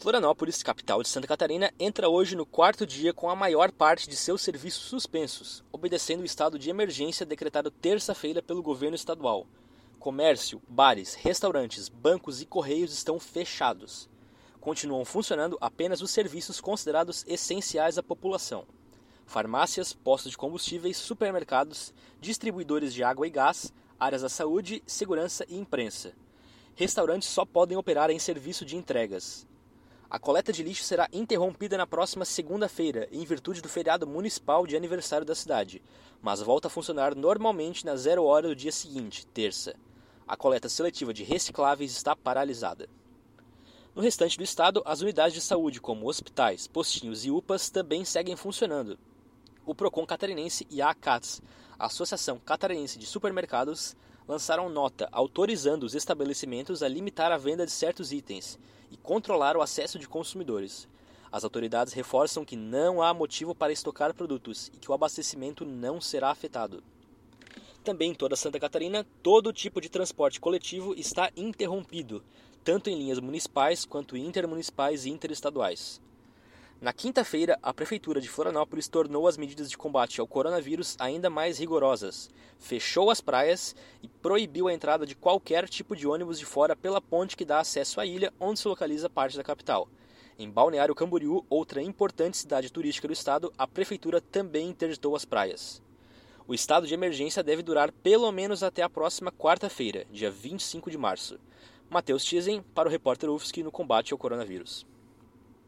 Florianópolis, capital de Santa Catarina, entra hoje no quarto dia com a maior parte de seus serviços suspensos, obedecendo o estado de emergência decretado terça-feira pelo governo estadual. Comércio, bares, restaurantes, bancos e correios estão fechados. Continuam funcionando apenas os serviços considerados essenciais à população. Farmácias, postos de combustíveis, supermercados, distribuidores de água e gás, áreas da saúde, segurança e imprensa. Restaurantes só podem operar em serviço de entregas. A coleta de lixo será interrompida na próxima segunda-feira, em virtude do feriado municipal de aniversário da cidade, mas volta a funcionar normalmente na zero hora do dia seguinte, terça. A coleta seletiva de recicláveis está paralisada. No restante do estado, as unidades de saúde, como hospitais, postinhos e UPAs, também seguem funcionando. O Procon Catarinense e a ACATS, Associação Catarinense de Supermercados, lançaram nota autorizando os estabelecimentos a limitar a venda de certos itens e controlar o acesso de consumidores. As autoridades reforçam que não há motivo para estocar produtos e que o abastecimento não será afetado. Também em toda Santa Catarina, todo tipo de transporte coletivo está interrompido, tanto em linhas municipais quanto intermunicipais e interestaduais. Na quinta-feira, a Prefeitura de Florianópolis tornou as medidas de combate ao coronavírus ainda mais rigorosas, fechou as praias e proibiu a entrada de qualquer tipo de ônibus de fora pela ponte que dá acesso à ilha onde se localiza parte da capital. Em Balneário Camboriú, outra importante cidade turística do estado, a Prefeitura também interditou as praias. O estado de emergência deve durar pelo menos até a próxima quarta-feira, dia 25 de março. Matheus Tizen, para o repórter UFSC no combate ao coronavírus.